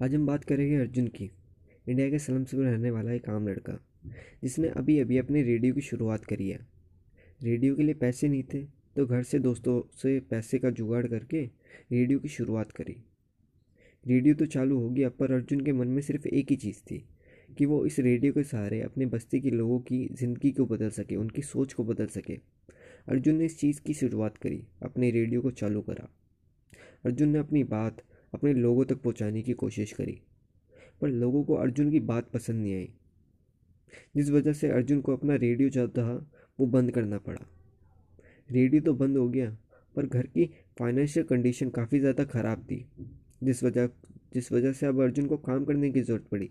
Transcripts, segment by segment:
आज हम बात करेंगे अर्जुन की, इंडिया के स्लम्स में रहने वाला एक आम लड़का, जिसने अभी अभी अपने रेडियो की शुरुआत करी है। रेडियो के लिए पैसे नहीं थे तो घर से दोस्तों से पैसे का जुगाड़ करके रेडियो की शुरुआत करी। रेडियो तो चालू हो गया पर अर्जुन के मन में सिर्फ़ एक ही चीज़ थी, कि वो इस रेडियो के सहारे अपने बस्ती के लोगों की ज़िंदगी को बदल सके, उनकी सोच को बदल सके। अर्जुन ने इस चीज़ की शुरुआत करी, अपने रेडियो को चालू करा। अर्जुन ने अपनी बात अपने लोगों तक पहुँचाने की कोशिश करी। पर लोगों को अर्जुन की बात पसंद नहीं आई। जिस वजह से अर्जुन को अपना रेडियो जो था, वो बंद करना पड़ा। रेडियो तो बंद हो गया, पर घर की फाइनेंशियल कंडीशन काफ़ी ज़्यादा ख़राब थी। जिस वजह जिस वजह से अब अर्जुन को काम करने की ज़रूरत पड़ी।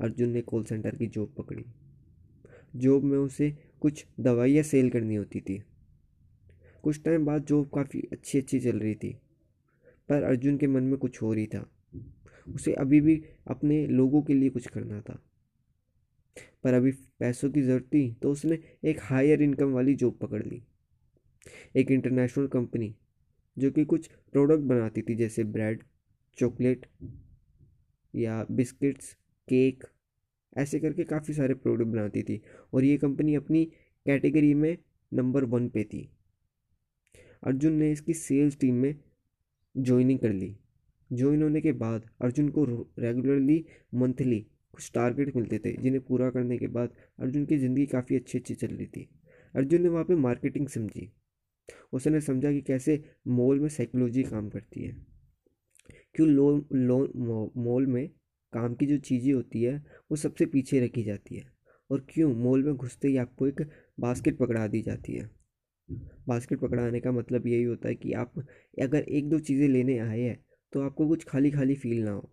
अर्जुन ने कॉल सेंटर की जॉब पकड़ी। जॉब में उसे कुछ दवाइयाँ सेल करनी होती थी। कुछ टाइम बाद जॉब काफ़ी अच्छी अच्छी चल रही थी। पर अर्जुन के मन में कुछ हो रही था। उसे अभी भी अपने लोगों के लिए कुछ करना था। पर अभी पैसों की ज़रूरत थी तो उसने एक हायर इनकम वाली जॉब पकड़ ली। एक इंटरनेशनल कंपनी जो कि कुछ प्रोडक्ट बनाती थी, जैसे ब्रेड चॉकलेट या बिस्किट्स केक ऐसे करके काफ़ी सारे प्रोडक्ट बनाती थी। और ये कंपनी अपनी कैटेगरी में नंबर वन पे थी। अर्जुन ने इसकी सेल्स टीम में ज्वाइनिंग कर ली। ज्वाइन होने के बाद अर्जुन को रेगुलरली मंथली कुछ टारगेट मिलते थे, जिन्हें पूरा करने के बाद अर्जुन की ज़िंदगी काफ़ी अच्छी अच्छी चल रही थी। अर्जुन ने वहाँ पे मार्केटिंग समझी। उसने समझा कि कैसे मॉल में साइकोलॉजी काम करती है। क्यों लो लो मॉल में काम की जो चीज़ें होती है, वो सबसे पीछे रखी जाती है? और क्यों मॉल में घुसते ही आपको एक बास्केट पकड़ा दी जाती है? बास्केट पकड़ाने का मतलब यही होता है कि आप अगर एक दो चीज़ें लेने आए हैं तो आपको कुछ खाली खाली फील ना हो।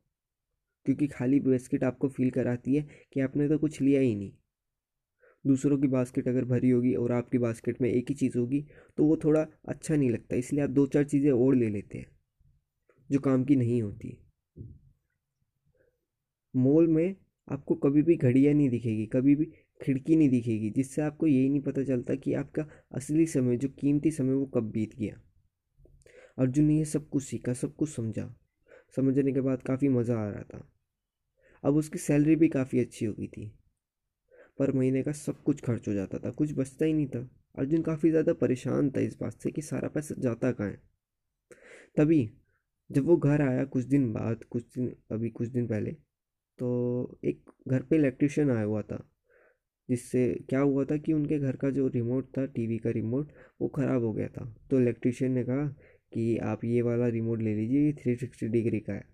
क्योंकि खाली बास्केट आपको फील कराती है कि आपने तो कुछ लिया ही नहीं। दूसरों की बास्केट अगर भरी होगी और आपकी बास्केट में एक ही चीज़ होगी तो वो थोड़ा अच्छा नहीं लगता, इसलिए आप दो चार चीज़ें और ले लेते हैं, जो काम की नहीं होती। मॉल में आपको कभी भी घड़ियाँ नहीं दिखेगी, कभी भी खिड़की नहीं दिखेगी, जिससे आपको यही नहीं पता चलता कि आपका असली समय, जो कीमती समय, वो कब बीत गया। अर्जुन ने यह सब कुछ सीखा, सब कुछ समझा। समझने के बाद काफ़ी मज़ा आ रहा था। अब उसकी सैलरी भी काफ़ी अच्छी हो गई थी। पर महीने का सब कुछ खर्च हो जाता था, कुछ बचता ही नहीं था। अर्जुन काफ़ी ज़्यादा परेशान था इस बात से कि सारा पैसा जाता कहाँ तभी जब वो घर आया कुछ दिन बाद, कुछ दिन, अभी कुछ दिन पहले तो एक घर पे इलेक्ट्रिशियन आया हुआ था। जिससे क्या हुआ था कि उनके घर का जो रिमोट था टीवी का रिमोट वो ख़राब हो गया था। तो इलेक्ट्रिशियन ने कहा कि आप ये वाला रिमोट ले लीजिए, ये थ्री सिक्सटी डिग्री का है।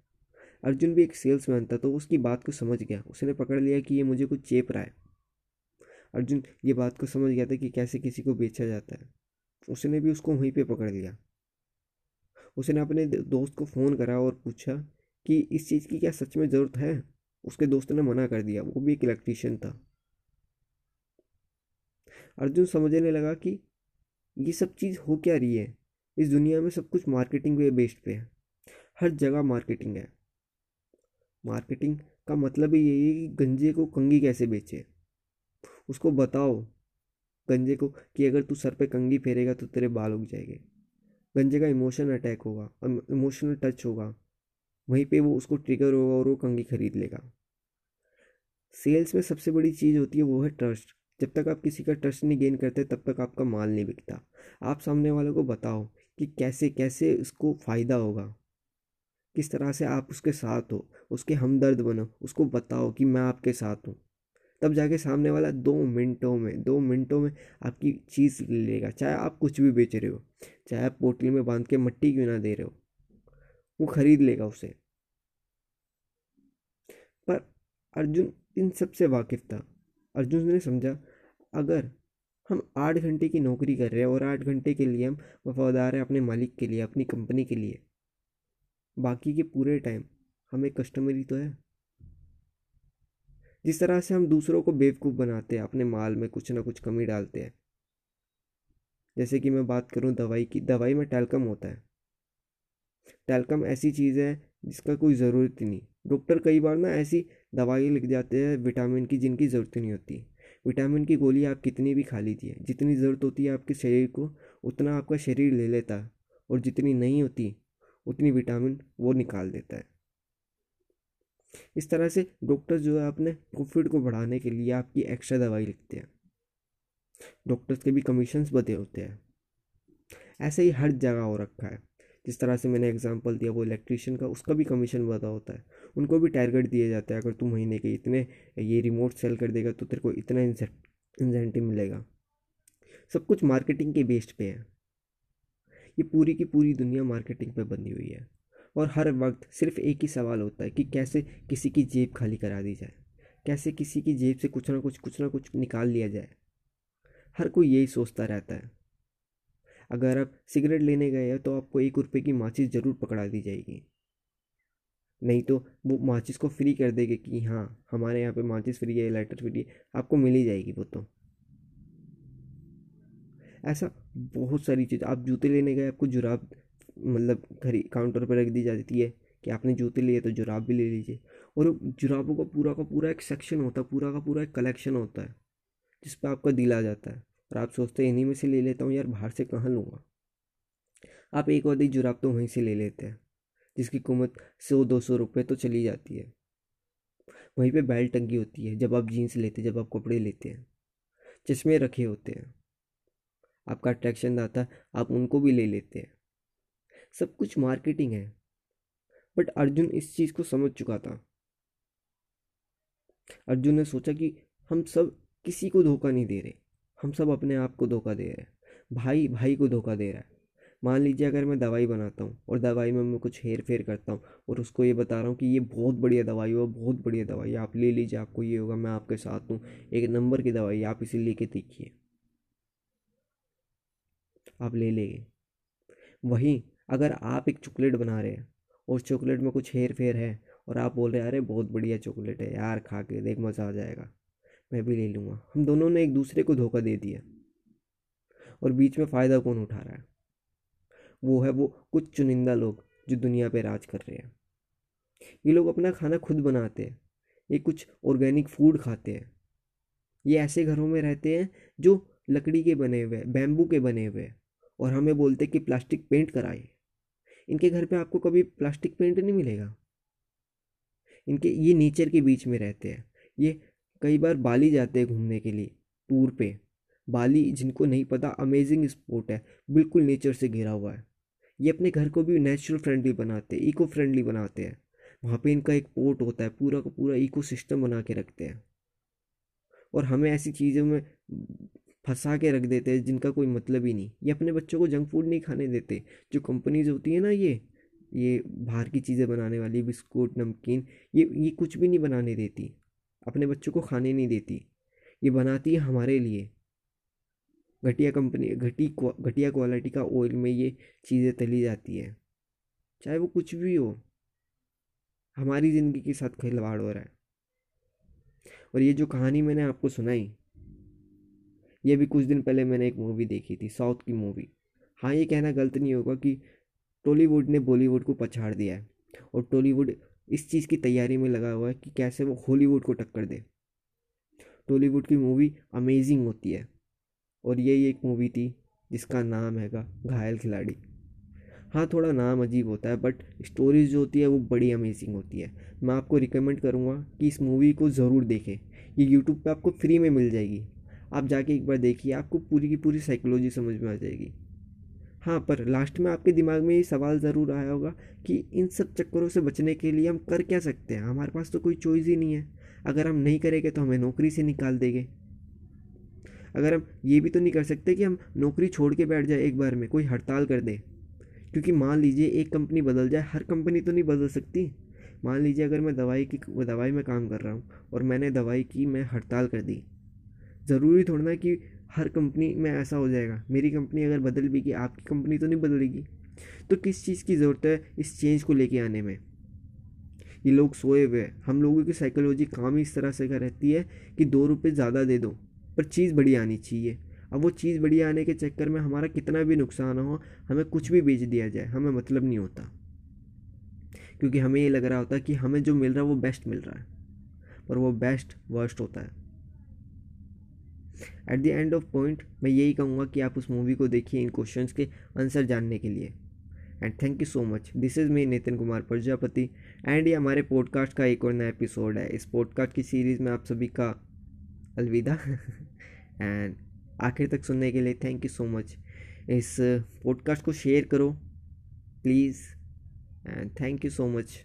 अर्जुन भी एक सेल्समैन था तो उसकी बात को समझ गया। उसने पकड़ लिया कि ये मुझे कुछ चेप रहा है। अर्जुन, ये बात को समझ गया था कि कैसे किसी को बेचा जाता है। उसने भी उसको वहीं पे पकड़ लिया। उसने अपने दोस्त को फ़ोन करा और पूछा कि इस चीज़ की क्या सच में ज़रूरत है? उसके दोस्त ने मना कर दिया। वो भी एक इलेक्ट्रीशियन था। अर्जुन समझने लगा कि ये सब चीज़ हो क्या रही है? इस दुनिया में सब कुछ मार्केटिंग पे बेस्ड पे है। हर जगह मार्केटिंग है। मार्केटिंग का मतलब ही यही है कि गंजे को कंगी कैसे बेचे? उसको बताओ गंजे को कि अगर तू सर पे कंगी फेरेगा तो तेरे बाल उग जाएँगे। गंजे का इमोशन अटैक होगा इमोशनल टच होगा। वहीं पे वो उसको ट्रिगर होगा और वो कंगी खरीद लेगा। सेल्स में सबसे बड़ी चीज़ होती है वो है ट्रस्ट जब तक आप किसी का ट्रस्ट नहीं गेन करते, तब तक आपका माल नहीं बिकता। आप सामने वालों को बताओ कि कैसे कैसे उसको फ़ायदा होगा। किस तरह से आप उसके साथ हो, उसके हमदर्द बनो, उसको बताओ कि मैं आपके साथ हूँ। तब जाके सामने वाला दो मिनटों में, दो मिनटों में आपकी चीज़ ले लेगा। चाहे आप कुछ भी बेच रहे हो, चाहे आप पोटली में बाँध के मट्टी क्यों ना दे रहे हो, वो खरीद लेगा उसे। पर अर्जुन इन सबसे वाकिफ़ था। अर्जुन ने समझा अगर हम आठ घंटे की नौकरी कर रहे हैं और आठ घंटे के लिए हम वफादार हैं अपने मालिक के लिए, अपनी कंपनी के लिए, बाकी के पूरे टाइम हमें कस्टमरी तो है। जिस तरह से हम दूसरों को बेवकूफ़ बनाते हैं, अपने माल में कुछ ना कुछ कमी डालते हैं। जैसे कि मैं बात करूँ दवाई की, दवाई में टैलकम होता है। टैलकम ऐसी चीज़ है जिसका कोई ज़रूरत ही नहीं। डॉक्टर कई बार ना ऐसी दवाई लिख जाते हैं विटामिन की जिनकी ज़रूरत नहीं होती। विटामिन की गोली आप कितनी भी खा लीजिए, जितनी ज़रूरत होती है आपके शरीर को, उतना आपका शरीर ले लेता है। और जितनी नहीं होती, उतनी विटामिन वो निकाल देता है। इस तरह से डॉक्टर जो है अपने प्रॉफिट को बढ़ाने के लिए आपकी एक्स्ट्रा दवाई लिखते हैं। डॉक्टर्स के भी कमीशंस बदे होते हैं। ऐसे ही हर जगह हो रखा है। जिस तरह से मैंने एग्जांपल दिया वो इलेक्ट्रिशियन का, उसका भी कमीशन बता होता है। उनको भी टारगेट दिया जाता है, अगर तू महीने के इतने ये रिमोट सेल कर देगा तो तेरे को इतना इंसेंटिव मिलेगा। सब कुछ मार्केटिंग के बेस्ड पे है। ये पूरी की पूरी दुनिया मार्केटिंग पे बनी हुई है। और हर वक्त सिर्फ़ एक ही सवाल होता है कि कैसे किसी की जेब खाली करा दी जाए? कैसे किसी की जेब से कुछ ना कुछ कुछ ना कुछ निकाल लिया जाए? हर कोई यही सोचता रहता है। अगर आप सिगरेट लेने गए हैं तो आपको एक रुपये की माचिस ज़रूर पकड़ा दी जाएगी। नहीं तो वो माचिस को फ्री कर देंगे कि हाँ हमारे यहाँ पे माचिस फ्री है, लाइटर फ्री है, आपको मिल ही जाएगी वो तो। ऐसा बहुत सारी चीज़, आप जूते लेने गए, आपको जुराब मतलब खरी, काउंटर पर रख दी जाती है कि आपने जूते लिए तो जुराब भी ले लीजिए। और जुराबों का पूरा का पूरा एक सेक्शन होता है, पूरा का पूरा एक कलेक्शन होता है, जिस पर आपका दिल आ जाता है। और आप सोचते हैं, इन्हीं में से ले लेता हूँ यार, बाहर से कहाँ लूँगा? आप एक और वादी जुराब तो वहीं से ले लेते हैं, जिसकी कीमत सौ, दो सौ रुपये तो चली जाती है। वहीं पे बेल्ट टंगी होती है, जब आप जीन्स लेते हैं, जब आप कपड़े लेते हैं, चश्मे रखे होते हैं। आपका अट्रैक्शन आता आप उनको भी ले लेते हैं। सब कुछ मार्केटिंग है, बट अर्जुन इस चीज़ को समझ चुका था। अर्जुन ने सोचा कि हम सब किसी को धोखा नहीं दे रहे। हम सब अपने आप को धोखा दे रहे हैं। भाई भाई को धोखा दे रहा है। मान लीजिए अगर मैं दवाई बनाता हूँ और दवाई में मैं कुछ हेर फेर करता हूँ और उसको ये बता रहा हूँ कि ये बहुत बढ़िया दवाई हो, बहुत बढ़िया दवाई आप ले लीजिए, आपको ये होगा, मैं आपके साथ हूँ। एक नंबर की दवाई आप इसे लेके देखिए। आप ले लेंगे। वहीं अगर आप एक चॉकलेट बना रहे हैं और चॉकलेट में कुछ हेर फेर है और आप बोल रहे हैं, अरे, बहुत बढ़िया चॉकलेट है यार, खा के देख, मज़ा आ जाएगा। मैं भी ले लूँगा। हम दोनों ने एक दूसरे को धोखा दे दिया। और बीच में फ़ायदा कौन उठा रहा है? वो है वो कुछ चुनिंदा लोग जो दुनिया पे राज कर रहे हैं। ये लोग अपना खाना खुद बनाते हैं। ये कुछ ऑर्गेनिक फ़ूड खाते हैं। ये ऐसे घरों में रहते हैं जो लकड़ी के बने हुए बैम्बू के बने हुए और हमें बोलते हैं कि प्लास्टिक पेंट कराए इनके घर पे आपको कभी प्लास्टिक पेंट नहीं मिलेगा? इनके, ये नेचर के बीच में रहते हैं। ये कई बार बाली जाते हैं घूमने के लिए, टूर पे। बाली, जिनको नहीं पता अमेजिंग स्पोर्ट है। बिल्कुल नेचर से घिरा हुआ है। ये अपने घर को भी नेचुरल फ्रेंडली बनाते हैं इको फ्रेंडली बनाते हैं। वहाँ पे इनका एक पोर्ट होता है, पूरा का पूरा इको सिस्टम बना के रखते हैं। और हमें ऐसी चीज़ों में फंसा के रख देते हैं, जिनका कोई मतलब ही नहीं। ये अपने बच्चों को जंक फ़ूड नहीं खाने देते। जो कंपनीज़ होती है ना ये ये बाहर की चीज़ें बनाने वाली, बिस्कुट, नमकीन, ये ये कुछ भी नहीं बनाने देती। अपने बच्चों को खाने नहीं देती। ये बनाती है हमारे लिए। घटिया कंपनी, घटी घटिया क्वालिटी का ऑयल में ये चीज़ें तली जाती है। चाहे वो कुछ भी हो, हमारी ज़िंदगी के साथ खिलवाड़ हो रहा है। और ये जो कहानी मैंने आपको सुनाई, ये भी कुछ दिन पहले मैंने एक मूवी देखी थी साउथ की मूवी हाँ ये कहना गलत नहीं होगा कि टॉलीवुड ने बॉलीवुड को पछाड़ दिया है। और टॉलीवुड इस चीज़ की तैयारी में लगा हुआ है कि कैसे वो हॉलीवुड को टक्कर दे। टॉलीवुड की मूवी अमेजिंग होती है। और यही एक मूवी थी जिसका नाम हैगा घायल खिलाड़ी। हाँ थोड़ा नाम अजीब होता है बट स्टोरीज जो होती है वो बड़ी अमेजिंग होती है। मैं आपको रिकमेंड करूँगा कि इस मूवी को ज़रूर देखें। ये यूट्यूब पे आपको फ्री में मिल जाएगी। आप जाके एक बार देखिए, आपको पूरी की पूरी साइकोलॉजी समझ में आ जाएगी। हाँ पर लास्ट में आपके दिमाग में ये सवाल ज़रूर आया होगा कि इन सब चक्करों से बचने के लिए हम कर क्या सकते हैं? हमारे पास तो कोई चॉइस ही नहीं है। अगर हम नहीं करेंगे तो हमें नौकरी से निकाल देंगे। अगर हम ये भी तो नहीं कर सकते कि हम नौकरी छोड़ के बैठ जाए एक बार में, कोई हड़ताल कर दे। क्योंकि मान लीजिए एक कंपनी बदल जाए, हर कंपनी तो नहीं बदल सकती। मान लीजिए अगर मैं दवाई की, दवाई में काम कर रहा हूँ और मैंने दवाई की, मैं हड़ताल कर दी। ज़रूरी थोड़ा ना कि हर कंपनी में ऐसा हो जाएगा। मेरी कंपनी अगर बदल भी की आपकी कंपनी तो नहीं बदलेगी। तो किस चीज़ की ज़रूरत है इस चेंज को लेके आने में? ये लोग सोए हुए हैं। हम लोगों की साइकोलॉजी काम ही इस तरह से कर रहती है कि दो रुपये ज़्यादा दे दो, पर चीज़ बढ़िया आनी चाहिए। अब वो चीज़ बढ़िया आने के चक्कर में हमारा कितना भी नुकसान हो, हमें कुछ भी बेच दिया जाए, हमें मतलब नहीं होता। क्योंकि हमें ये लग रहा होता है कि हमें जो मिल रहा है वो बेस्ट मिल रहा है, पर वो बेस्ट वर्स्ट होता है। At the end of point मैं यही कहूँगा कि आप उस मूवी को देखिए इन क्वेश्चन के आंसर जानने के लिए। And thank you so much this is me Nitin Kumar Prajapati and ये हमारे पॉडकास्ट का एक और नया एपिसोड है। इस पॉडकास्ट की सीरीज़ में आप सभी का अलविदा। एंड आखिर तक सुनने के लिए थैंक यू सो मच इस पॉडकास्ट को शेयर करो please and thank you so much